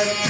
चला